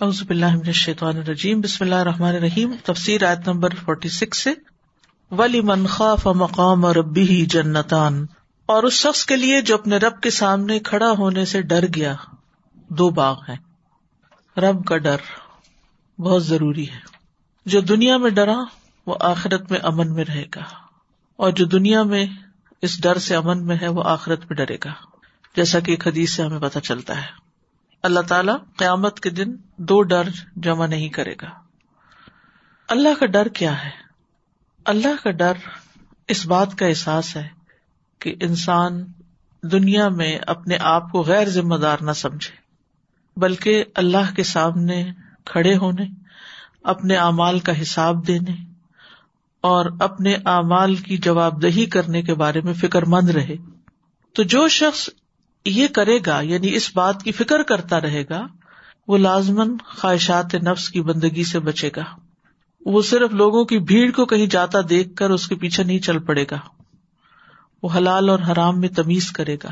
اعوذ باللہ من الشیطان الرجیم، بسم اللہ الرحمن الرحیم، تفسیر آیت نمبر 46 سے ولی من خاف مقام ربی جنتان، اور اس شخص کے لیے جو اپنے رب کے سامنے کھڑا ہونے سے ڈر گیا۔ دو باغ ہیں۔ رب کا ڈر بہت ضروری ہے۔ جو دنیا میں ڈرا، وہ آخرت میں امن میں رہے گا۔ اور جو دنیا میں اس ڈر سے امن میں ہے، وہ آخرت میں ڈرے گا۔ جیسا کہ ایک حدیث سے ہمیں پتا چلتا ہے۔ اللہ تعالی قیامت کے دن دو ڈر جمع نہیں کرے گا۔ اللہ کا ڈر کیا ہے؟ اللہ کا ڈر اس بات کا احساس ہے کہ انسان دنیا میں اپنے آپ کو غیر ذمہ دار نہ سمجھے، بلکہ اللہ کے سامنے کھڑے ہونے، اپنے اعمال کا حساب دینے اور اپنے اعمال کی جواب دہی کرنے کے بارے میں فکر مند رہے۔ تو جو شخص یہ کرے گا یعنی اس بات کی فکر کرتا رہے گا، وہ لازمن خواہشات نفس کی بندگی سے بچے گا۔ وہ صرف لوگوں کی بھیڑ کو کہیں جاتا دیکھ کر اس کے پیچھے نہیں چل پڑے گا۔ وہ حلال اور حرام میں تمیز کرے گا۔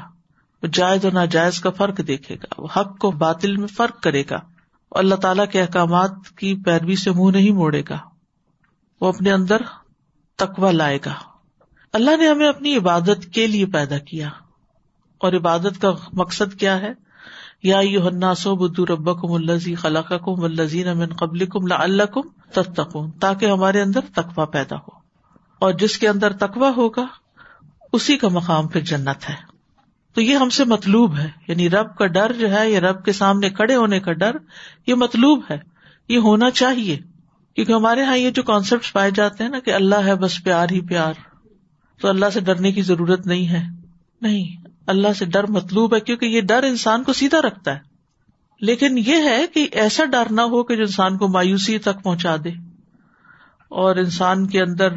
وہ جائز اور ناجائز کا فرق دیکھے گا۔ وہ حق کو باطل میں فرق کرے گا۔ اللہ تعالیٰ کے احکامات کی پیروی سے منہ نہیں موڑے گا۔ وہ اپنے اندر تقوا لائے گا۔ اللہ نے ہمیں اپنی عبادت کے لیے پیدا کیا۔ اور عبادت کا مقصد کیا ہے؟ یا یو سو بدو رب کم الزی خلاق کم الزین امن قبل کم اللہ کم تتقون، تاکہ ہمارے اندر تقوا پیدا ہو۔ اور جس کے اندر تقوا ہوگا، اسی کا مقام پھر جنت ہے۔ تو یہ ہم سے مطلوب ہے یعنی رب کا ڈر جو ہے، یا رب کے سامنے کھڑے ہونے کا ڈر، یہ مطلوب ہے۔ یہ ہونا چاہیے۔ کیونکہ ہمارے یہاں یہ جو کانسیپٹ پائے جاتے ہیں نا کہ اللہ ہے بس پیار ہی پیار، تو اللہ سے ڈرنے کی ضرورت نہیں ہے۔ نہیں، اللہ سے ڈر مطلوب ہے کیونکہ یہ ڈر انسان کو سیدھا رکھتا ہے۔ لیکن یہ ہے کہ ایسا ڈر نہ ہو کہ جو انسان کو مایوسی تک پہنچا دے۔ اور انسان کے اندر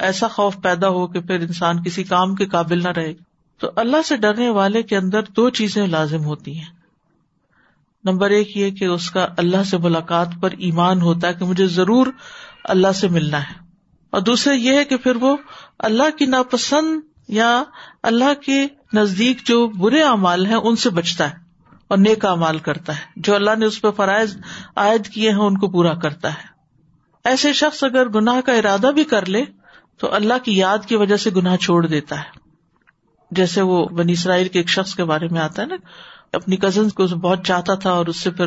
ایسا خوف پیدا ہو کہ پھر انسان کسی کام کے قابل نہ رہے۔ تو اللہ سے ڈرنے والے کے اندر دو چیزیں لازم ہوتی ہیں۔ نمبر ایک یہ کہ اس کا اللہ سے ملاقات پر ایمان ہوتا ہے کہ مجھے ضرور اللہ سے ملنا ہے۔ اور دوسرے یہ ہے کہ پھر وہ اللہ کی ناپسند یا اللہ کے نزدیک جو برے اعمال ہیں ان سے بچتا ہے اور نیک امال کرتا ہے۔ جو اللہ نے اس پہ فرائض عائد کیے ہیں ان کو پورا کرتا ہے۔ ایسے شخص اگر گناہ کا ارادہ بھی کر لے تو اللہ کی یاد کی وجہ سے گناہ چھوڑ دیتا ہے۔ جیسے وہ بنی اسرائیل کے ایک شخص کے بارے میں آتا ہے نا، اپنی کزن کو بہت چاہتا تھا اور اس سے پھر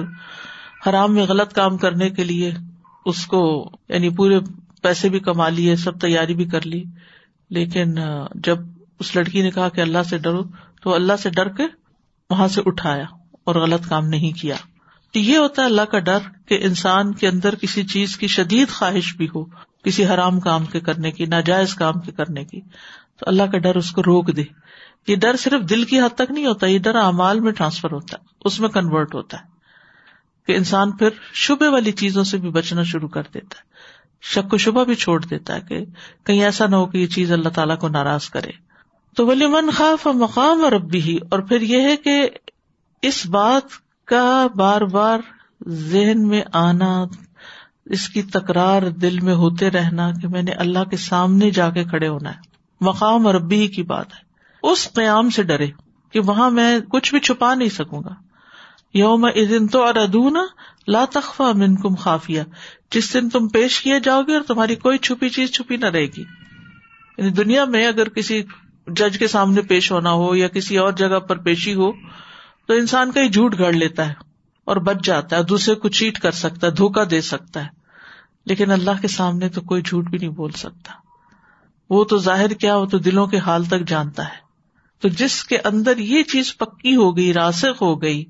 حرام میں غلط کام کرنے کے لیے اس کو یعنی پورے پیسے بھی کما لیے، سب تیاری بھی کر لی۔ لیکن جب اس لڑکی نے کہا کہ اللہ سے ڈرو، تو اللہ سے ڈر کے وہاں سے اٹھایا اور غلط کام نہیں کیا۔ تو یہ ہوتا ہے اللہ کا ڈر کہ انسان کے اندر کسی چیز کی شدید خواہش بھی ہو، کسی حرام کام کے کرنے کی، ناجائز کام کے کرنے کی۔ تو اللہ کا ڈر اس کو روک دے۔ یہ ڈر صرف دل کی حد تک نہیں ہوتا، یہ ڈر اعمال میں ٹرانسفر ہوتا ہے، اس میں کنورٹ ہوتا ہے۔ کہ انسان پھر شبے والی چیزوں سے بھی بچنا شروع کر دیتا ہے۔ شک و شبہ بھی چھوڑ دیتا ہے کہ کہیں ایسا نہ ہو کہ یہ چیز اللہ تعالیٰ کو ناراض کرے۔ تو ولی من خاف مقام اور اب بھی اور پھر یہ ہے کہ اس بات کا بار بار ذہن میں آنا، اس کی تکرار دل میں ہوتے رہنا کہ میں نے اللہ کے سامنے جا کے کھڑے ہونا ہے۔ مقام اور ابھی کی بات ہے۔ اس قیام سے ڈرے کہ وہاں میں کچھ بھی چھپا نہیں سکوں گا۔ یوم دن تو اور ادونا لا تخوا من کم خافیہ۔ جس دن تم پیش کیے جاؤ گے اور تمہاری کوئی چھپی چیز چھپی نہ رہے گی۔ یعنی دنیا میں اگر کسی جج کے سامنے پیش ہونا ہو یا کسی اور جگہ پر پیشی ہو، تو انسان کا ہی جھوٹ گڑ لیتا ہے اور بچ جاتا ہے، دوسرے کو چیٹ کر سکتا ہے دھوکا دے سکتا ہے۔ لیکن اللہ کے سامنے تو کوئی جھوٹ بھی نہیں بول سکتا۔ وہ تو ظاہر کیا، وہ تو دلوں کے حال تک جانتا ہے۔ تو جس کے اندر یہ چیز پکی ہو گئی راسک ہو گئی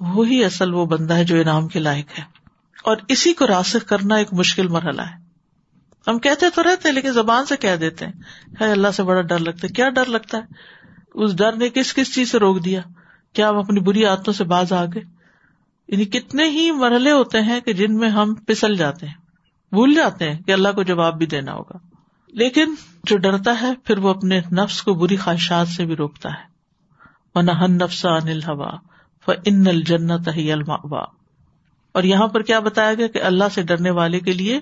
وہی اصل وہ بندہ ہے جو انعام کے لائق ہے۔ اور اسی کو راسک کرنا ایک مشکل مرحلہ ہے۔ ہم کہتے تو رہتے لیکن زبان سے کہہ دیتے ہیں۔ اللہ سے بڑا ڈر لگتا ہے۔ کیا ڈر لگتا ہے؟ اس ڈر نے کس کس چیز سے روک دیا؟ کیا ہم اپنی بری عادتوں سے باز آ گئے؟ یعنی کتنے ہی مرحلے ہوتے ہیں کہ جن میں ہم پسل جاتے ہیں۔ بھول جاتے ہیں کہ اللہ کو جواب بھی دینا ہوگا۔ لیکن جو ڈرتا ہے، پھر وہ اپنے نفس کو بری خواہشات سے بھی روکتا ہے۔ نفس ہوا ان الجنت ہی الماوا اور یہاں پر کیا بتایا گیا کہ اللہ سے ڈرنے والے کے لیے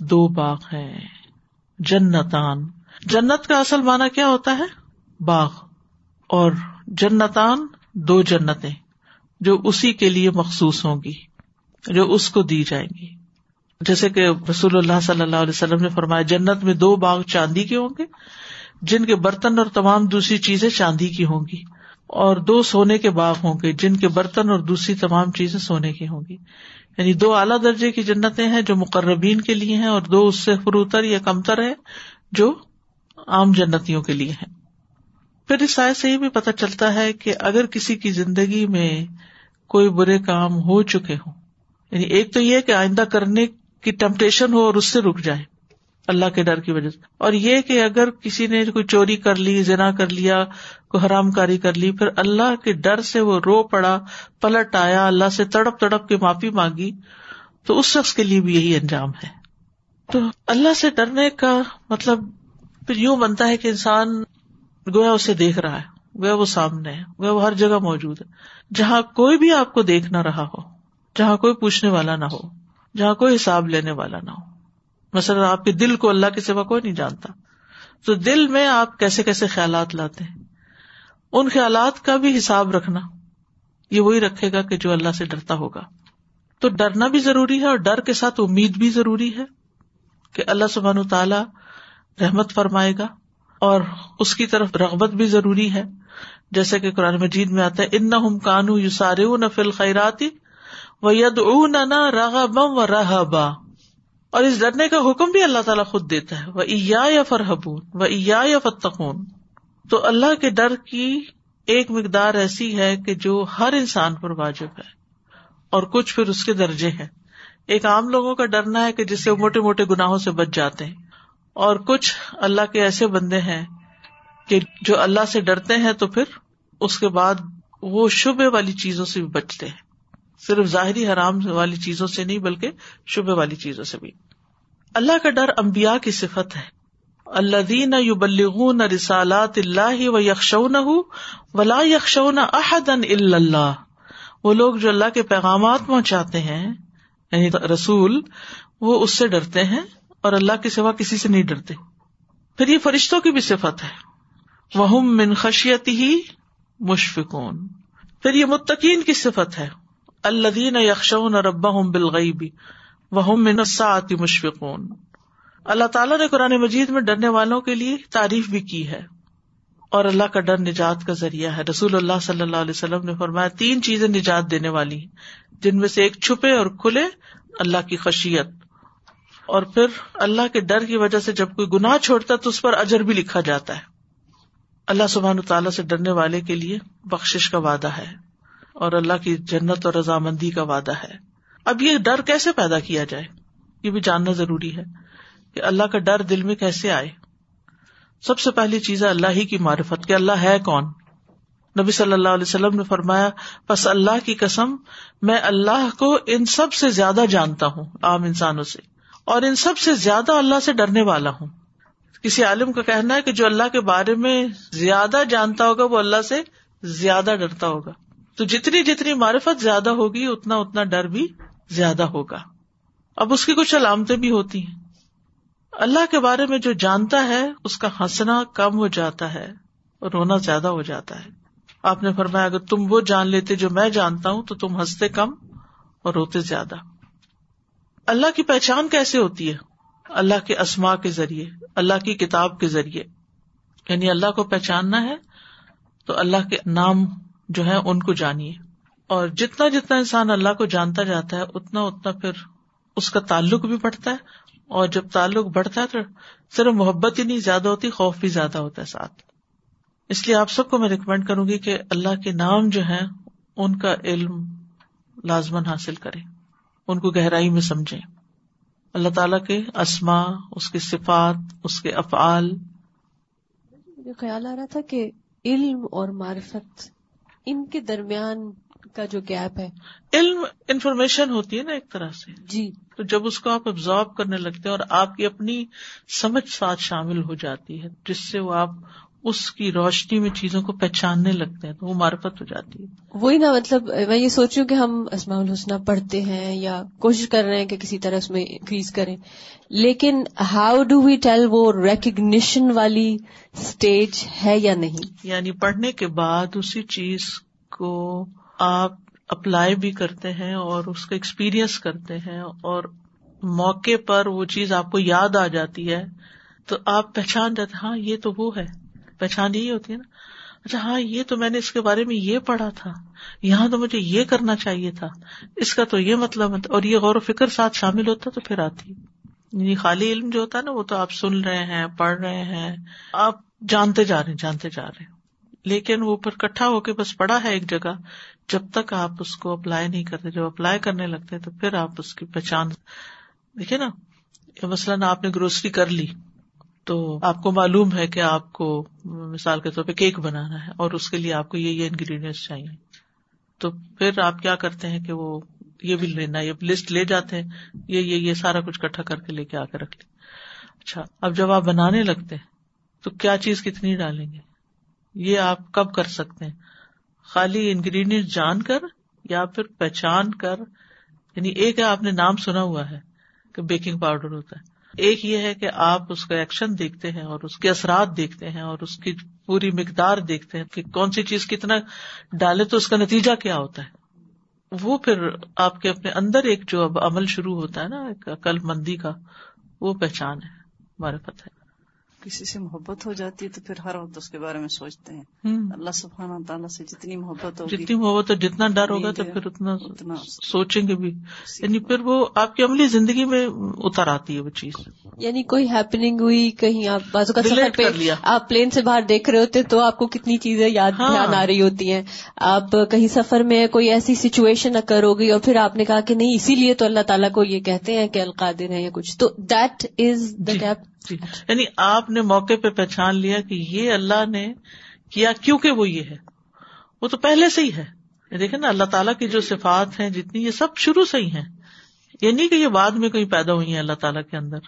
دو باغ ہے جنتان۔ جنت کا اصل مانا کیا ہوتا ہے؟ باغ۔ اور جنتان دو جنتیں جو اسی کے لیے مخصوص ہوں گی، جو اس کو دی جائیں گی۔ جیسے کہ رسول اللہ صلی اللہ علیہ وسلم نے فرمایا، جنت میں دو باغ چاندی کے ہوں گے، جن کے برتن اور تمام دوسری چیزیں چاندی کی ہوں گی۔ اور دو سونے کے باغ ہوں گے، جن کے برتن اور دوسری تمام چیزیں سونے کی ہوں گی۔ یعنی دو اعلیٰ درجے کی جنتیں ہیں جو مقربین کے لیے ہیں اور دو اس سے فروتر یا کمتر ہے جو عام جنتیوں کے لیے ہیں۔ پھر اس سائز سے یہ بھی پتہ چلتا ہے کہ اگر کسی کی زندگی میں کوئی برے کام ہو چکے ہوں یعنی ایک تو یہ کہ آئندہ کرنے کی ٹمپٹیشن ہو اور اس سے رک جائے اللہ کے ڈر کی وجہ سے، اور یہ کہ اگر کسی نے کوئی چوری کر لی، زنا کر لیا کوئی حرام کاری کر لی، پھر اللہ کے ڈر سے وہ رو پڑا، پلٹ آیا، اللہ سے تڑپ تڑپ کے معافی مانگی۔ تو اس شخص کے لیے بھی یہی انجام ہے۔ تو اللہ سے ڈرنے کا مطلب پھر یوں بنتا ہے کہ انسان گویا اسے دیکھ رہا ہے، گویا وہ سامنے ہے، گویا وہ ہر جگہ موجود ہے۔ جہاں کوئی بھی آپ کو دیکھ نہ رہا ہو، جہاں کوئی پوچھنے والا نہ ہو، جہاں کوئی حساب لینے والا نہ ہو۔ مثلاً آپ کے دل کو اللہ کے سوا کوئی نہیں جانتا۔ تو دل میں آپ کیسے کیسے خیالات لاتے ہیں؟ ان خیالات کا بھی حساب رکھنا۔ یہ وہی رکھے گا کہ جو اللہ سے ڈرتا ہوگا۔ تو ڈرنا بھی ضروری ہے اور ڈر کے ساتھ امید بھی ضروری ہے کہ اللہ سبحان تعالی رحمت فرمائے گا اور اس کی طرف رغبت بھی ضروری ہے۔ جیسے کہ قرآن مجید میں آتا ہے ان نہ کانو یو سارے نہ فل خیراتی و ید او نہ راہ بم و راہ با اور اس ڈرنے کا حکم بھی اللہ تعالیٰ خود دیتا ہے۔ وہ یا فرحبون و یا فتقون تو اللہ کے ڈر کی ایک مقدار ایسی ہے کہ جو ہر انسان پر واجب ہے اور کچھ پھر اس کے درجے ہیں۔ ایک عام لوگوں کا ڈرنا ہے کہ جس سے موٹے موٹے گناہوں سے بچ جاتے ہیں۔ اور کچھ اللہ کے ایسے بندے ہیں کہ جو اللہ سے ڈرتے ہیں تو پھر اس کے بعد وہ شبے والی چیزوں سے بھی بچتے ہیں۔ صرف ظاہری حرام والی چیزوں سے نہیں بلکہ شبے والی چیزوں سے بھی۔ اللہ کا ڈر امبیا کی صفت ہے۔ اللہ دین یو بلغون رسالات اللہ و یکشون ولا یکشون احدن اللہ وہ لوگ جو اللہ کے پیغامات پہنچاتے ہیں یعنی رسول، وہ اس سے ڈرتے ہیں اور اللہ کے سوا کسی سے نہیں ڈرتے۔ پھر یہ فرشتوں کی بھی صفت ہے۔ وہ من خشیت ہی مشفقون۔ پھر یہ متقین کی صفت ہے۔ اللہ یکشون ربا ہوں بالغیبی وہ من منساتی مشفقون۔ اللہ تعالیٰ نے قرآن مجید میں ڈرنے والوں کے لیے تعریف بھی کی ہے اور اللہ کا ڈر نجات کا ذریعہ ہے۔ رسول اللہ صلی اللہ علیہ وسلم نے فرمایا، تین چیزیں نجات دینے والی ہیں۔ جن میں سے ایک چھپے اور کھلے اللہ کی خشیت۔ اور پھر اللہ کے ڈر کی وجہ سے جب کوئی گناہ چھوڑتا تو اس پر اجر بھی لکھا جاتا ہے۔ اللہ سبحان تعالیٰ سے ڈرنے والے کے لیے بخش کا وعدہ ہے اور اللہ کی جنت اور رضامندی کا وعدہ ہے۔ اب یہ ڈر کیسے پیدا کیا جائے؟ یہ بھی جاننا ضروری ہے۔ کہ اللہ کا ڈر دل میں کیسے آئے؟ سب سے پہلی چیز ہے اللہ ہی کی معرفت کہ اللہ ہے کون؟ نبی صلی اللہ علیہ وسلم نے فرمایا بس اللہ کی قسم، میں اللہ کو ان سب سے زیادہ جانتا ہوں، عام انسانوں سے، اور ان سب سے زیادہ اللہ سے ڈرنے والا ہوں۔ کسی عالم کا کہنا ہے کہ جو اللہ کے بارے میں زیادہ جانتا ہوگا، وہ اللہ سے زیادہ ڈرتا ہوگا۔ تو جتنی جتنی معرفت زیادہ ہوگی، اتنا اتنا ڈر بھی زیادہ ہوگا۔ اب اس کی کچھ علامتیں بھی ہوتی ہیں۔ اللہ کے بارے میں جو جانتا ہے، اس کا ہنسنا کم ہو جاتا ہے اور رونا زیادہ ہو جاتا ہے۔ آپ نے فرمایا، اگر تم وہ جان لیتے جو میں جانتا ہوں، تو تم ہنستے کم اور روتے زیادہ۔ اللہ کی پہچان کیسے ہوتی ہے؟ اللہ کے اسما کے ذریعے، اللہ کی کتاب کے ذریعے۔ یعنی اللہ کو پہچاننا ہے، تو اللہ کے نام جو ہے ان کو جانیے۔ اور جتنا جتنا انسان اللہ کو جانتا جاتا ہے، اتنا اتنا پھر اس کا تعلق بھی بڑھتا ہے اور جب تعلق بڑھتا ہے تو صرف محبت ہی نہیں، زیادہ ہوتی، خوف بھی زیادہ ہوتا ہے ساتھ۔ اس لیے آپ سب کو میں ریکمینڈ کروں گی کہ اللہ کے نام جو ہے ان کا علم لازمن حاصل کرے ان کو گہرائی میں سمجھے اللہ تعالیٰ کے اسما اس کے صفات، اس کے افعال۔ مجھے خیال آ رہا تھا کہ علم اور معرفت ان کے درمیان کا جو گیپ ہے۔ علم انفارمیشن ہوتی ہے نا ایک طرح سے۔ جی۔ تو جب اس کو آپ ابزارو کرنے لگتے ہیں اور آپ کی اپنی سمجھ ساتھ شامل ہو جاتی ہے جس سے وہ آپ اس کی روشنی میں چیزوں کو پہچاننے لگتے ہیں تو وہ معرفت ہو جاتی ہے۔ وہی نا مطلب میں یہ سوچ کہ ہم اسماع الحسنہ پڑھتے ہیں یا کوشش کر رہے ہیں کہ کسی طرح اس میں انکریز کریں۔ لیکن ہاؤ ڈو وی ٹیل وہ ریکگنیشن والی اسٹیج ہے یا نہیں؟ یعنی پڑھنے کے بعد اسی چیز کو آپ اپلائی بھی کرتے ہیں اور اس کا ایکسپیرئنس کرتے ہیں اور موقع پر وہ چیز آپ کو یاد آ جاتی ہے، تو آپ پہچان جاتے ہاں یہ تو وہ ہے۔ پہچان یہی ہوتی ہے نا۔ اچھا ہاں یہ تو میں نے اس کے بارے میں یہ پڑھا تھا۔ یہاں تو مجھے یہ کرنا چاہیے تھا۔ اس کا تو یہ مطلب اور یہ غور و فکر ساتھ شامل ہوتا تو پھر آتی۔ یعنی خالی علم جو ہوتا ہے نا، وہ تو آپ سن رہے ہیں، پڑھ رہے ہیں۔ آپ جانتے جا رہے ہیں، جانتے جا رہے ہیں۔ لیکن وہ اوپر کٹھا ہو کے بس پڑا ہے ایک جگہ۔ جب تک آپ اس کو اپلائی نہیں کرتے، جب اپلائی کرنے لگتے تو پھر آپ اس کی پہچان، دیکھیے نا مثلاً آپ نے گروسری کر لی تو آپ کو معلوم ہے کہ آپ کو مثال کے طور پہ کیک بنانا ہے اور اس کے لیے آپ کو یہ یہ انگریڈینٹس چاہیے۔ تو پھر آپ کیا کرتے ہیں کہ وہ یہ بھی لینا، یہ لسٹ لے جاتے ہیں، یہ یہ یہ سارا کچھ کٹھا کر کے لے کے آ کے رکھ لیں اچھا اب جب آپ بنانے لگتے تو کیا چیز کتنی ڈالیں گے؟ یہ آپ کب کر سکتے ہیں؟ خالی انگریڈینٹ جان کر یا پھر پہچان کر یعنی ایک ہے آپ نے نام سنا ہوا ہے کہ بیکنگ پاؤڈر ہوتا ہے۔ ایک یہ ہے کہ آپ اس کا ایکشن دیکھتے ہیں اور اس کے اثرات دیکھتے ہیں اور اس کی پوری مقدار دیکھتے ہیں کہ کون سی چیز کتنا ڈالے تو اس کا نتیجہ کیا ہوتا ہے۔ وہ پھر آپ کے اپنے اندر ایک جو اب عمل شروع ہوتا ہے نا، ایک عقل مندی کا، وہ پہچان ہے، ہمارے پتہ ہے۔ کسی سے محبت ہو جاتی ہے تو پھر ہر وقت اس کے بارے میں سوچتے ہیں۔ اللہ سبحانہ تعالیٰ سے جتنی محبت ہوگی۔ جتنی محبت جتنا ڈر ہوگا تو پھر اتنا سوچیں گے بھی۔ یعنی پھر وہ آپ کی عملی زندگی میں اتر آتی ہے وہ چیز۔ یعنی کوئی ہیپننگ ہوئی کہیں آپ بازو کا سفر پہ آپ پلین سے باہر دیکھ رہے ہوتے تو آپ کو کتنی چیزیں یاد ہاں۔ آ رہی ہوتی ہیں۔ آپ کہیں سفر میں کوئی ایسی سچویشن اکر ہو گئی اور پھر آپ نے کہا کہ نہیں اسی لیے تو اللہ تعالیٰ کو یہ کہتے ہیں کہ القادر ہے یا کچھ۔ تو دیٹ از دا گیپ جی یعنی آپ نے موقع پہ پہچان لیا کہ یہ اللہ نے کیا، کیونکہ وہ یہ ہے۔ وہ تو پہلے سے ہی ہے۔ دیکھیں نا، اللہ تعالیٰ کی جو صفات ہیں، جتنی یہ سب شروع سے ہی ہیں۔ یہ نہیں کہ یہ بعد میں کوئی پیدا ہوئی ہیں اللہ تعالیٰ کے اندر۔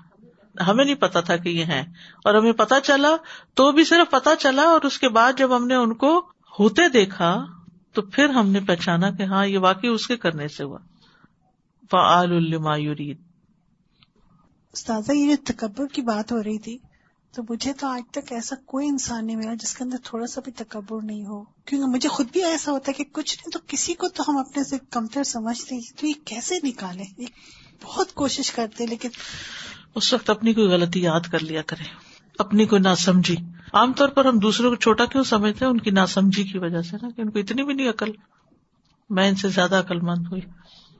ہمیں نہیں پتا تھا کہ یہ ہے اور ہمیں پتا چلا، تو بھی صرف پتا چلا اور اس کے بعد جب ہم نے ان کو ہوتے دیکھا، تو پھر ہم نے پہچانا کہ ہاں یہ واقعی اس کے کرنے سے ہوا۔ فعال المایورید استاذہ، یہ جو تکبر کی بات ہو رہی تھی، تو مجھے تو آج تک ایسا کوئی انسان نہیں ملا جس کے اندر تھوڑا سا بھی تکبر نہیں ہو۔ کیونکہ مجھے خود بھی ایسا ہوتا ہے کہ کچھ نہیں، تو کسی کو تو ہم اپنے سے کمتر سمجھتے ہیں تو یہ کیسے نکالے بہت کوشش کرتے لیکن اس وقت اپنی کوئی غلطی یاد کر لیا کرے اپنی کوئی نہ سمجھی عام طور پر ہم دوسروں کو چھوٹا کیوں سمجھتے ہیں؟ ان کی نہ سمجھی کی وجہ سے نا، کہ ان کو اتنی بھی نہیں عقل۔ میں ان سے زیادہ عقل مند ہوئی۔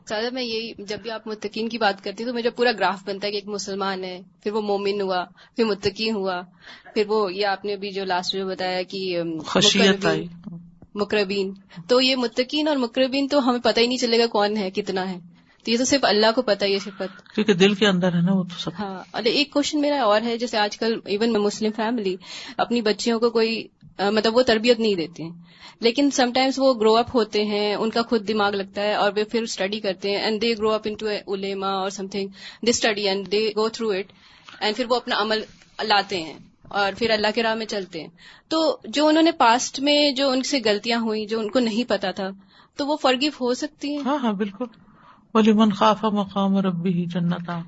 سادہ میں یہی جب بھی آپ متقین کی بات کرتی تو میرا پورا گراف بنتا ہے کہ ایک مسلمان ہے پھر وہ مومن ہوا پھر متقین ہوا پھر وہ یہ آپ نے ابھی جو لاسٹ میں بتایا کہ مقربین تو یہ متقین اور مقربین تو ہمیں پتہ ہی نہیں چلے گا کون ہے کتنا ہے۔ تو یہ تو صرف اللہ کو پتا یہ صفت۔ کیونکہ دل کے اندر ہے نا وہ تو سب۔ ہاں اور ایک کوشچن میرا اور ہے جیسے آج کل ایون مسلم فیملی اپنی بچیوں کو کوئی مطلب وہ تربیت نہیں دیتے۔ ہیں لیکن سم ٹائمس وہ گرو اپ ہوتے ہیں ان کا خود دماغ لگتا ہے اور وہ پھر اسٹڈی کرتے ہیں and they grow up into الیما اور something they study and they go through it and پھر وہ اپنا عمل لاتے ہیں اور پھر اللہ کے راہ میں چلتے ہیں۔ تو جو انہوں نے پاسٹ میں جو ان سے غلطیاں ہوئی جو ان کو نہیں پتا تھا تو وہ فرگیو ہو سکتی ہیں؟ ہاں ہاں بالکل۔ ولی من خاف مقام ربی ہی جنتا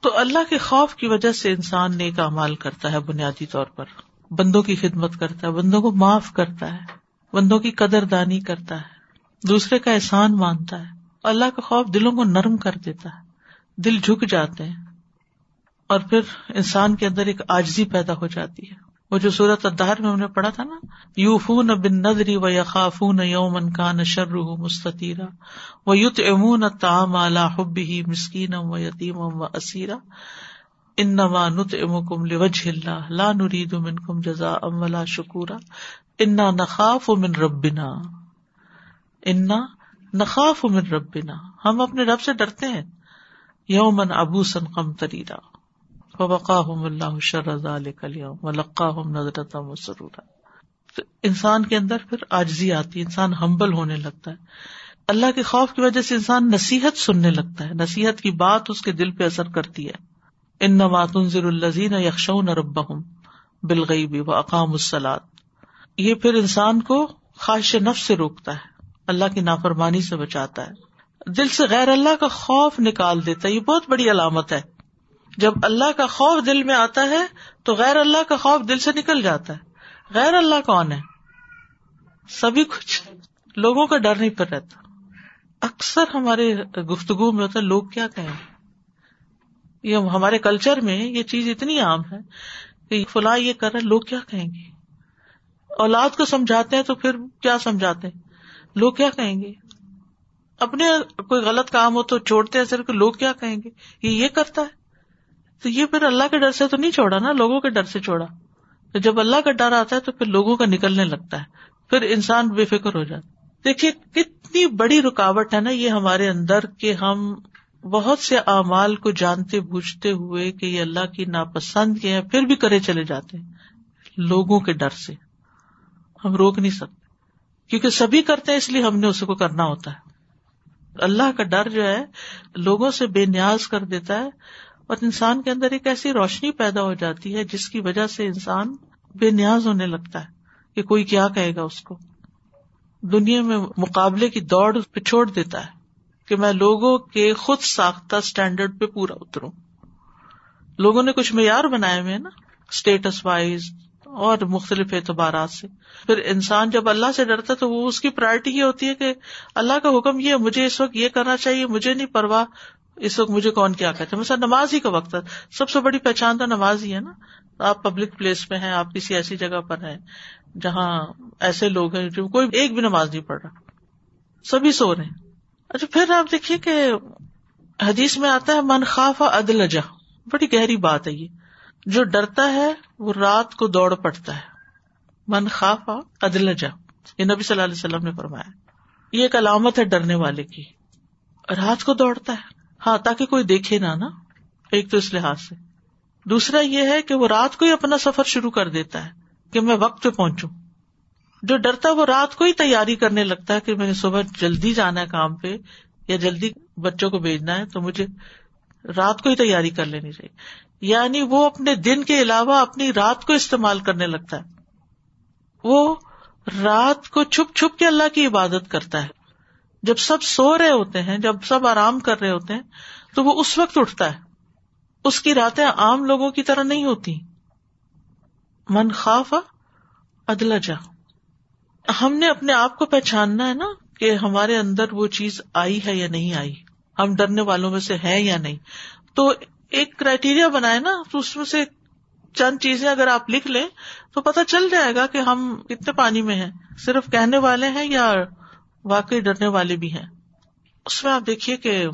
تو اللہ کے خوف کی وجہ سے انسان نیک امال کرتا ہے بنیادی طور پر۔ بندوں کی خدمت کرتا ہے، بندوں کو معاف کرتا ہے، بندوں کی قدر دانی کرتا ہے، دوسرے کا احسان مانتا ہے، اللہ کا خوف دلوں کو نرم کر دیتا ہے، دل جھک جاتے ہیں، اور پھر انسان کے اندر ایک آجزی پیدا ہو جاتی ہے۔ وہ جو سورت ادار میں ہم نے پڑھا تھا نا یو فون بن ندری و یقافون یومن کا نشر مستطیرا و یوت امون تام الا حب ہی مسکین و یتیم و اسیرا۔ ان نما نت اللہ، لا نرید من کم جزا ام ولا شکورا، انا نخاف من ربنا، انا نخاف من ربنا۔ ہم اپنے رب سے ڈرتے ہیں۔ یومن ابو سن قم تریرا فوقاہم اللہ شر ذالک اليوم ولقاهم ولقاہم نظرتا مسرورا انسان کے اندر پھر آجزی آتی ہے، انسان ہمبل ہونے لگتا ہے۔ اللہ کے خوف کی وجہ سے انسان نصیحت سننے لگتا ہے، نصیحت کی بات اس کے دل پہ اثر کرتی ہے۔ ان نماتنظر الزین یکشون رب بالغیبی و اقام السلاد یہ پھر انسان کو خواہش نف سے روکتا ہے، اللہ کی نافرمانی سے بچاتا ہے۔ دل سے غیر اللہ کا خوف نکال دیتا ہے، یہ بہت بڑی علامت ہے۔ جب اللہ کا خوف دل میں آتا ہے، تو غیر اللہ کا خوف دل سے نکل جاتا ہے۔ غیر اللہ کون ہے؟ سبھی کچھ۔ لوگوں کا ڈر نہیں پر رہتا۔ اکثر ہمارے گفتگو میں ہوتا ہے، لوگ کیا کہیں؟ یہ ہمارے کلچر میں یہ چیز اتنی عام ہے کہ فلاں یہ کر رہے لوگ کیا کہیں گے؟ اولاد کو سمجھاتے ہیں تو پھر کیا سمجھاتے ہیں؟ لوگ کیا کہیں گے؟ اپنے کوئی غلط کام ہو تو چھوڑتے ہیں صرف، لوگ کیا کہیں گے؟ یہ یہ کرتا ہے۔ تو یہ پھر اللہ کے ڈر سے تو نہیں چھوڑا نا، لوگوں کے ڈر سے چھوڑا۔ تو جب اللہ کا ڈر آتا ہے تو پھر لوگوں کا نکلنے لگتا ہے۔ پھر انسان بے فکر ہو جاتا دیکھیے، کتنی بڑی رکاوٹ ہے نا یہ ہمارے اندر کہ ہم بہت سے اعمال کو جانتے بوجھتے ہوئے کہ یہ اللہ کی ناپسند کے ہیں، پھر بھی کرے چلے جاتے ہیں۔ لوگوں کے ڈر سے۔ ہم روک نہیں سکتے۔ کیونکہ سبھی کرتے ہیں، اس لیے ہم نے اس کو کرنا ہوتا ہے۔ اللہ کا ڈر جو ہے، لوگوں سے بے نیاز کر دیتا ہے اور انسان کے اندر ایک ایسی روشنی پیدا ہو جاتی ہے، جس کی وجہ سے انسان بے نیاز ہونے لگتا ہے کہ کوئی کیا کہے گا اس کو۔ دنیا میں مقابلے کی دوڑ پہ چھوڑ دیتا ہے۔ کہ میں لوگوں کے خود ساختہ اسٹینڈرڈ پہ پورا اتروں۔ لوگوں نے کچھ معیار بنائے ہوئے نا اسٹیٹس وائز اور مختلف اعتبارات سے۔ پھر انسان جب اللہ سے ڈرتا تو وہ اس کی پرائرٹی یہ ہوتی ہے کہ اللہ کا حکم یہ مجھے اس وقت یہ کرنا چاہیے، مجھے نہیں پرواہ اس وقت مجھے کون کیا کہتے مثلا نماز ہی کا وقت ہے۔ سب سے بڑی پہچان تو نماز ہی ہے نا۔ آپ پبلک پلیس میں ہیں، آپ کسی ایسی جگہ پر ہیں جہاں ایسے لوگ ہیں جو کوئی ایک بھی نماز نہیں پڑھ رہا۔ سبھی سو رہے ہیں۔ اچھا پھر آپ دیکھیے کہ حدیث میں آتا ہے، من خاف ادلجا بڑی گہری بات ہے یہ۔ جو ڈرتا ہے، وہ رات کو دوڑ پڑتا ہے۔ من خاف ادلجا یہ نبی صلی اللہ علیہ وسلم نے فرمایا۔ یہ ایک علامت ہے ڈرنے والے کی۔ رات کو دوڑتا ہے۔ ہاں تاکہ کوئی دیکھے نہ، نا؟ ایک تو اس لحاظ سے۔ دوسرا یہ ہے کہ وہ رات کو ہی اپنا سفر شروع کر دیتا ہے کہ میں وقت پہ پہنچوں۔ جو ڈرتا وہ رات کو ہی تیاری کرنے لگتا ہے کہ میں نے صبح جلدی جانا ہے کام پہ یا جلدی بچوں کو بھیجنا ہے تو مجھے رات کو ہی تیاری کر لینی چاہیے۔ یعنی وہ اپنے دن کے علاوہ اپنی رات کو استعمال کرنے لگتا ہے۔ وہ رات کو چھپ چھپ کے اللہ کی عبادت کرتا ہے۔ جب سب سو رہے ہوتے ہیں، جب سب آرام کر رہے ہوتے ہیں، تو وہ اس وقت اٹھتا ہے۔ اس کی راتیں عام لوگوں کی طرح نہیں ہوتی۔ من خاف ادلا جا۔ ہم نے اپنے آپ کو پہچاننا ہے نا کہ ہمارے اندر وہ چیز آئی ہے یا نہیں آئی۔ ہم ڈرنے والوں میں سے ہے یا نہیں۔ تو ایک کرائٹیریا بنائے نا، تو اس میں سے چند چیزیں اگر آپ لکھ لیں تو پتا چل جائے گا کہ ہم کتنے پانی میں ہیں۔ صرف کہنے والے ہیں یا واقعی ڈرنے والے بھی ہیں۔ اس میں آپ دیکھیے کہ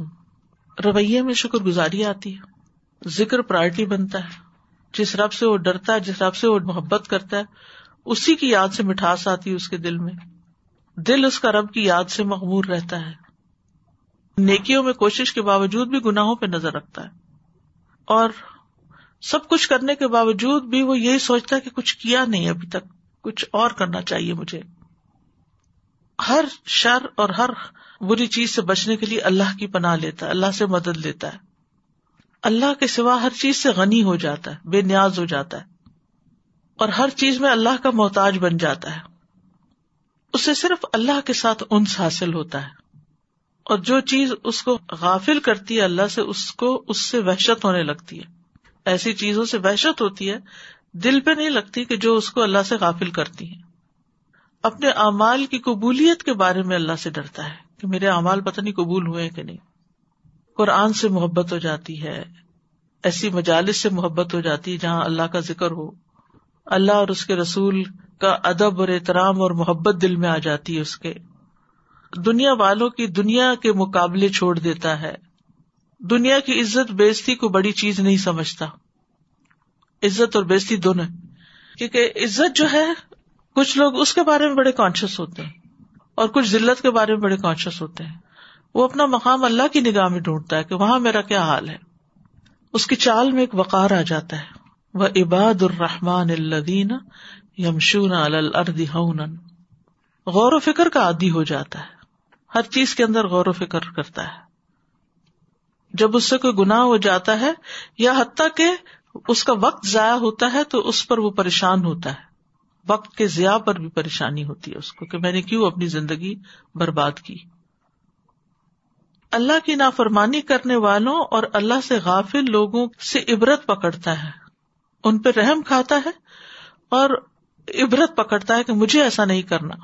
رویے میں شکر گزاری آتی ہے۔ ذکر پرائرٹی بنتا ہے۔ جس رب سے وہ ڈرتا ہے، جس رب سے وہ محبت کرتا ہے اسی کی یاد سے مٹھاس آتی ہے اس کے دل میں۔ دل اس کا رب کی یاد سے مغمور رہتا ہے۔ نیکیوں میں کوشش کے باوجود بھی گناہوں پہ نظر رکھتا ہے۔ اور سب کچھ کرنے کے باوجود بھی وہ یہی سوچتا ہے کہ کچھ کیا نہیں ابھی تک۔ کچھ اور کرنا چاہیے مجھے۔ ہر شر اور ہر بری چیز سے بچنے کے لیے اللہ کی پناہ لیتا ہے، اللہ سے مدد لیتا ہے۔ اللہ کے سوا ہر چیز سے غنی ہو جاتا ہے، بے نیاز ہو جاتا ہے۔ اور ہر چیز میں اللہ کا محتاج بن جاتا ہے۔ اسے صرف اللہ کے ساتھ انس حاصل ہوتا ہے۔ اور جو چیز اس کو غافل کرتی ہے، اللہ سے اس کو، اس سے وحشت ہونے لگتی ہے۔ ایسی چیزوں سے وحشت ہوتی ہے، دل پہ نہیں لگتی کہ جو اس کو اللہ سے غافل کرتی ہے اپنے اعمال کی قبولیت کے بارے میں اللہ سے ڈرتا ہے کہ میرے اعمال پتہ نہیں قبول ہوئے کہ نہیں۔ قرآن سے محبت ہو جاتی ہے، ایسی مجالس سے محبت ہو جاتی ہے جہاں اللہ کا ذکر ہو۔ اللہ اور اس کے رسول کا ادب اور احترام اور محبت دل میں آ جاتی ہے اس کے۔ دنیا والوں کی دنیا کے مقابلے چھوڑ دیتا ہے۔ دنیا کی عزت بےزتی کو بڑی چیز نہیں سمجھتا۔ عزت اور بےزتی دونوں۔ کیونکہ عزت جو ہے، کچھ لوگ اس کے بارے میں بڑے کانشیس ہوتے ہیں۔ اور کچھ ذلت کے بارے میں بڑے کانشیس ہوتے ہیں۔ وہ اپنا مقام اللہ کی نگاہ میں ڈھونڈتا ہے کہ وہاں میرا کیا حال ہے۔ اس کی چال میں ایک وقار آ جاتا ہے۔ وہ عباد الرحمان الدین یمشون الرد غور و فکر کا عادی ہو جاتا ہے۔ ہر چیز کے اندر غور و فکر کرتا ہے۔ جب اس سے کوئی گناہ ہو جاتا ہے یا حتیٰ کہ اس کا وقت ضائع ہوتا ہے تو اس پر وہ پریشان ہوتا ہے۔ وقت کے ضیاع پر بھی پریشانی ہوتی ہے اس کو کہ میں نے کیوں اپنی زندگی برباد کی۔ اللہ کی نافرمانی کرنے والوں اور اللہ سے غافل لوگوں سے عبرت پکڑتا ہے۔ ان پہ رحم کھاتا ہے اور عبرت پکڑتا ہے کہ مجھے ایسا نہیں کرنا۔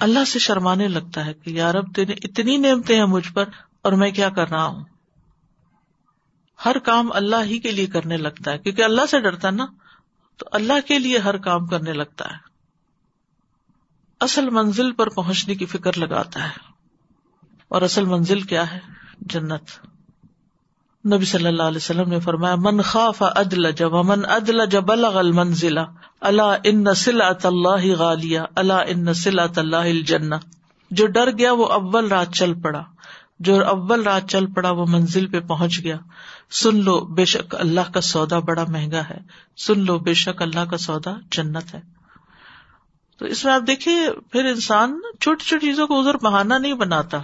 اللہ سے شرمانے لگتا ہے کہ یار اب تینے اتنی نعمتیں ہیں مجھ پر اور میں کیا کر رہا ہوں۔ ہر کام اللہ ہی کے لیے کرنے لگتا ہے، کیونکہ اللہ سے ڈرتا نا، تو اللہ کے لیے ہر کام کرنے لگتا ہے۔ اصل منزل پر پہنچنے کی فکر لگاتا ہے۔ اور اصل منزل کیا ہے؟ جنت۔ نبی صلی اللہ علیہ وسلم نے فرمایا، من خاف ادل جب من ادل جب المنزلہ اللہ ان سلعت اللہ غالیا اللہ ان سلعت اللہ الجنہ. جو ڈر گیا، وہ اول رات چل پڑا۔ جو اول رات چل پڑا، وہ منزل پہ پہنچ گیا۔ سن لو، بے شک اللہ کا سودا بڑا مہنگا ہے۔ سن لو، بے شک اللہ کا سودا جنت ہے۔ تو اس میں آپ دیکھیے، پھر انسان چھوٹی چھوٹی چیزوں کو ادھر بہانا نہیں بناتا۔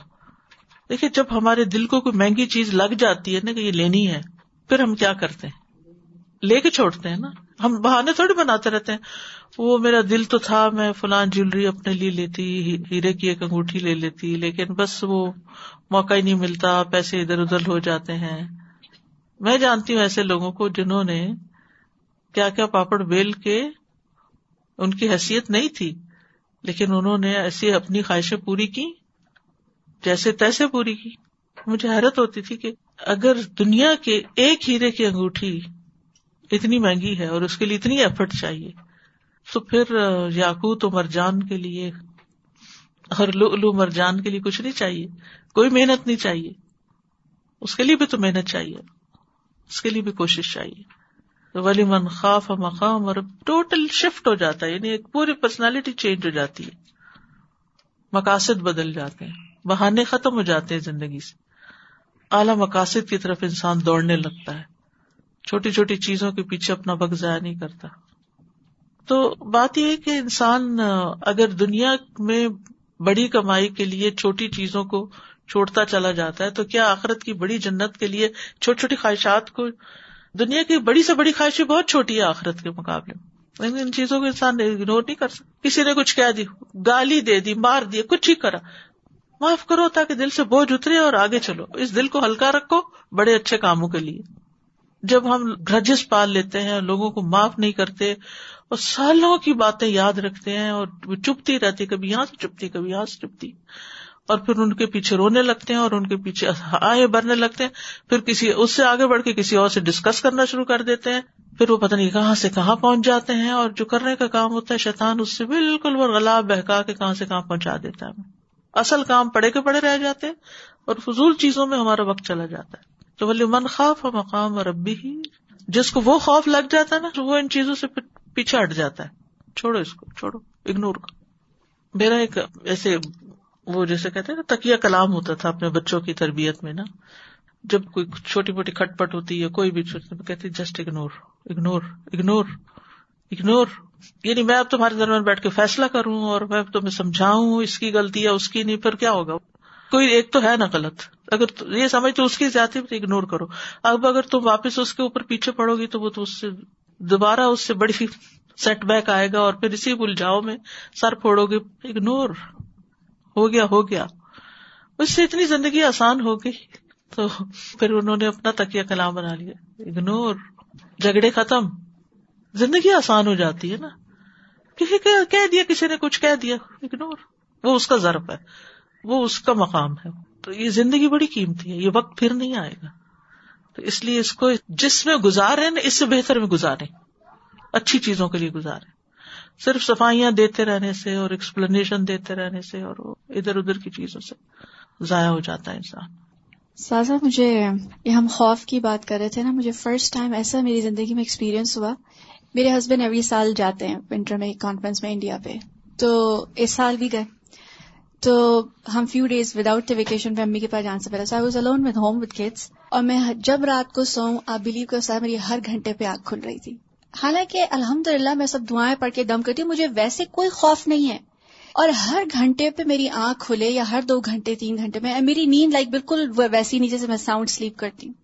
دیکھیے، جب ہمارے دل کو کوئی مہنگی چیز لگ جاتی ہے نا کہ یہ لینی ہے، پھر ہم کیا کرتے ہیں؟ لے کے چھوڑتے ہیں نا۔ ہم بہانے تھوڑی بناتے رہتے ہیں۔ وہ میرا دل تو تھا، میں فلان جیولری اپنے لیے لیتی ہیرے کی ایک انگوٹھی لے لیتی، لیکن بس وہ موقع ہی نہیں ملتا، پیسے ادھر ادھر ہو جاتے ہیں۔ میں جانتی ہوں ایسے لوگوں کو جنہوں نے کیا کیا پاپڑ بیل کے ان کی حیثیت نہیں تھی، لیکن انہوں نے ایسی اپنی خواہشیں پوری کی جیسے تیسے پوری کی۔ مجھے حیرت ہوتی تھی کہ اگر دنیا کے ایک ہیرے کی انگوٹھی اتنی مہنگی ہے اور اس کے لیے اتنی ایفرٹ چاہیے، تو پھر یاقوت و مرجان کے لیے، اور لو مرجان کے لیے کچھ نہیں چاہیے۔ کوئی محنت نہیں چاہیے۔ اس کے لیے بھی تو محنت چاہیے۔ اس کے لیے بھی کوشش چاہیے۔ ولی من خوف مقام اور ٹوٹل شفٹ ہو جاتا ہے یعنی ایک پوری پرسنالٹی چینج ہو جاتی ہے۔ مقاصد بدل جاتے ہیں۔ بہانے ختم ہو جاتے ہیں زندگی سے۔ اعلی مقاصد کی طرف انسان دوڑنے لگتا ہے۔ چھوٹی چھوٹی چیزوں کے پیچھے اپنا وقت ضائع نہیں کرتا۔ تو بات یہ ہے کہ انسان، اگر دنیا میں بڑی کمائی کے لیے چھوٹی چیزوں کو چھوڑتا چلا جاتا ہے، تو کیا آخرت کی بڑی جنت کے لیے چھوٹی چھوٹی خواہشات کو، دنیا کی بڑی سے بڑی خواہشیں بہت چھوٹی ہے آخرت کے مقابلے میں۔ ان چیزوں کو انسان اگنور نہیں کر سکتا۔ کسی نے کچھ کہہ دی، گالی دے دی، مار دیا کچھ ہی کرا۔ معاف کرو تاکہ دل سے بوجھ اترے اور آگے چلو۔ اس دل کو ہلکا رکھو بڑے اچھے کاموں کے لیے۔ جب ہم گرجس پال لیتے ہیں لوگوں کو معاف نہیں کرتے اور سالوں کی باتیں یاد رکھتے ہیں اور وہ چپتی رہتی، کبھی یہاں سے چپتی، کبھی یہاں سے چپتی۔ اور پھر ان کے پیچھے رونے لگتے ہیں اور ان کے پیچھے آئے بھرنے لگتے ہیں۔ پھر کسی، اس سے آگے بڑھ کے کسی اور سے ڈسکس کرنا شروع کر دیتے ہیں۔ پھر وہ پتہ نہیں کہاں سے کہاں پہنچ جاتے ہیں اور جو کرنے کا کام ہوتا ہے شیطان اس سے بالکل وہ غلاب، بہکا کے کہاں سے کہاں پہنچا دیتا ہے۔ اصل کام پڑے کے پڑے رہ جاتے ہیں اور فضول چیزوں میں ہمارا وقت چلا جاتا ہے۔ تو بولے من خوف اور مقام اور ابھی ہی، جس کو وہ خوف لگ جاتا ہے نا، وہ ان چیزوں سے پیچھے ہٹ جاتا ہے۔ چھوڑو اس کو، چھوڑو اگنور کرو۔ میرا ایک ایسے وہ جیسے کہتے نا تکیا کلام ہوتا تھا اپنے بچوں کی تربیت میں نا۔ جب کوئی چھوٹی موٹی کھٹ پٹ ہوتی ہے، کوئی بھی کہتے just ignore ignore ignore ignore یعنی میں اب تمہارے درمیان بیٹھ کے فیصلہ کروں اور میں تمہیں سمجھاؤں اس کی غلطی ہے اس کی نہیں پھر کیا ہوگا؟ کوئی ایک تو ہے نا غلط۔ اگر یہ سمجھ تو اس کی زیادتی اگنور کرو۔ اب اگر تم واپس اس کے اوپر پیچھے پڑو گی تو وہ تو اس سے دوبارہ اس سے بڑی سیٹ بیک آئے گا اور پھر اسی الجھاؤ میں سر پھوڑو گے اگنور ہو گیا ہو گیا۔ اس سے اتنی زندگی آسان ہو گئی۔ تو پھر انہوں نے اپنا تکیا کلام بنا لیا۔ اگنور جھگڑے ختم۔ زندگی آسان ہو جاتی ہے نا۔ کسی کہہ دیا، کسی نے کچھ کہہ دیا اگنور وہ اس کا ضرب ہے، وہ اس کا مقام ہے۔ تو یہ زندگی بڑی قیمتی ہے، یہ وقت پھر نہیں آئے گا۔ تو اس لیے اس کو جس میں گزارے نا اس سے بہتر میں گزارے۔ اچھی چیزوں کے لیے گزارے۔ صرف صفائیاں دیتے رہنے سے اور ایکسپلینیشن دیتے رہنے سے اور ادھر ادھر کی چیزوں سے ضائع ہو جاتا ہے انسان۔ سازا، مجھے یہ ہم خوف کی بات کر رہے تھے نا، مجھے فرسٹ ٹائم ایسا میری زندگی میں ایکسپیرینس ہوا۔ میرے ہسبینڈ ایوری سال جاتے ہیں ونٹر میں کانفرنس میں انڈیا پہ۔ تو اس سال بھی گئے۔ تو ہم فیو ڈیز وداؤٹ ویکیشن پہ، امی کے پاس جان سے پہلے۔ I was alone with home with kids اور میں جب رات کو سو آپ بلیو کر سر میری ہر گھنٹے پہ آگ کھل رہی تھی۔ حالانکہ الحمد للہ میں سب دعائیں پڑھ کے دم کرتی ہوں، مجھے ویسے کوئی خوف نہیں ہے۔ اور ہر گھنٹے پہ میری آنکھ کھلے یا ہر دو گھنٹے، تین گھنٹے میں، میری نیند لائک بالکل ویسی نہیں جیسے میں ساؤنڈ سلیپ کرتی ہوں۔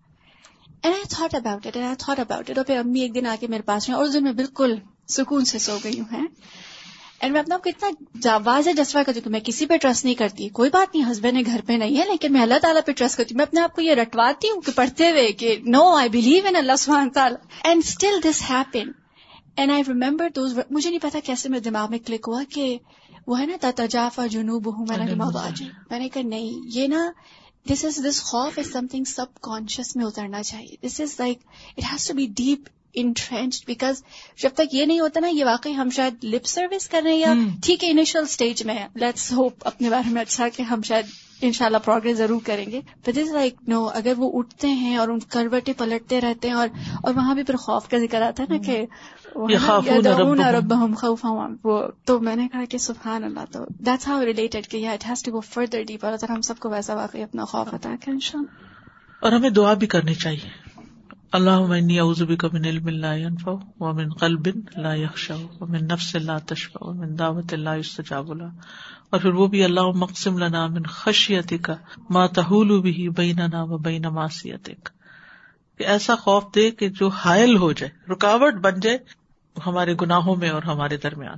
And I thought about it and I thought about it اور پھر امی ایک دن آ کے میرے پاس میں اور اس دن میں بالکل سکون سے سو گئی ہوں اینڈ میں اپنا آپ کو اتنا واضح جسوا کرتی ہوں کہ میں کسی پہ ٹرسٹ نہیں کرتی۔ کوئی بات نہیں ہسبینڈ گھر پہ نہیں ہے لیکن میں اللہ تعالیٰ پہ ٹرسٹ کرتی ہوں۔ میں اپنے آپ کو یہ رٹواتی ہوں کہ پڑھتے ہوئے کہ نو آئی بلیو ان اللہ سبحانہ تعالیٰ and still this happen and I remember those مجھے نہیں پتا کیسے میرے دماغ میں کلک ہوا کہ وہ ہے نا تاجافا جنوب ہوں میں نے میں نے کہا نہیں یہ نا دس از دس خوف از سم تھنگ سب کانشیس میں اترنا چاہیے. This is like it has to be deep entrench because جب تک یہ نہیں ہوتا نا یہ واقعی ہم شاید لپ سروس کر رہے ہیں یا ٹھیک ہے انیشل اسٹیج میں لیٹس ہوپ اپنے بارے میں اچھا کہ ہم شاید ان شاء اللہ پروگرس ضرور کریں گے. بٹ از لائک نو اگر وہ اٹھتے ہیں اور ان کروٹے پلٹتے رہتے ہیں اور اور وہاں بھی پھر خوف کا ذکر آتا ہے نا کہ وہ تو میں نے کہا کہ سبحان اللہ تو دیٹس ہاؤ ریلیٹڈ کہ it has to go further deeper اگر ہم سب کو ویسا واقعی اپنا خوف ہوتا ہے اور ہمیں دعا بھی کرنی چاہیے۔ اللہ من بک من علم لا ينفع ومن قلب لا يخشع ومن نفس لا تشفع ومن دعوت لا يستجاب له اور پھر وہ بھی اللہ مقسم لنا من خشیتک ما تحول به بیننا و بین معصیتک۔ کہ ایسا خوف دے کہ جو حائل ہو جائے، رکاوٹ بن جائے ہمارے گناہوں میں اور ہمارے درمیان۔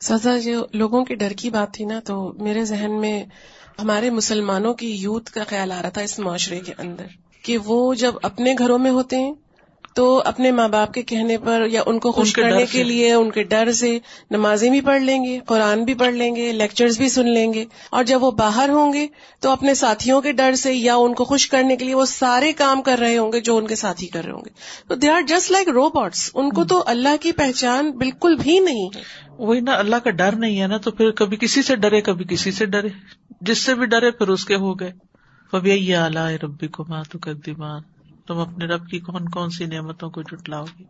سزا جو جی، لوگوں کے ڈر کی بات تھی نا، تو میرے ذہن میں ہمارے مسلمانوں کی یوتھ کا خیال آ رہا تھا اس معاشرے کے اندر۔ کہ وہ جب اپنے گھروں میں ہوتے ہیں تو اپنے ماں باپ کے کہنے پر یا ان کو خوش کرنے کے لیے ان کے ڈر سے نمازیں بھی پڑھ لیں گے قرآن بھی پڑھ لیں گے لیکچرز بھی سن لیں گے۔ اور جب وہ باہر ہوں گے تو اپنے ساتھیوں کے ڈر سے یا ان کو خوش کرنے کے لیے وہ سارے کام کر رہے ہوں گے جو ان کے ساتھی کر رہے ہوں گے۔ تو they are just like robots ان کو تو اللہ کی پہچان بالکل بھی نہیں ہے۔ وہی نا اللہ کا ڈر نہیں ہے نا تو پھر کبھی کسی سے ڈرے کبھی کسی سے ڈرے۔ جس سے بھی ڈرے پھر اس کے ہو گئے۔ اعلی ربی کو ماتو کر تم اپنے رب کی کون کون سی نعمتوں کو جٹلاؤ گی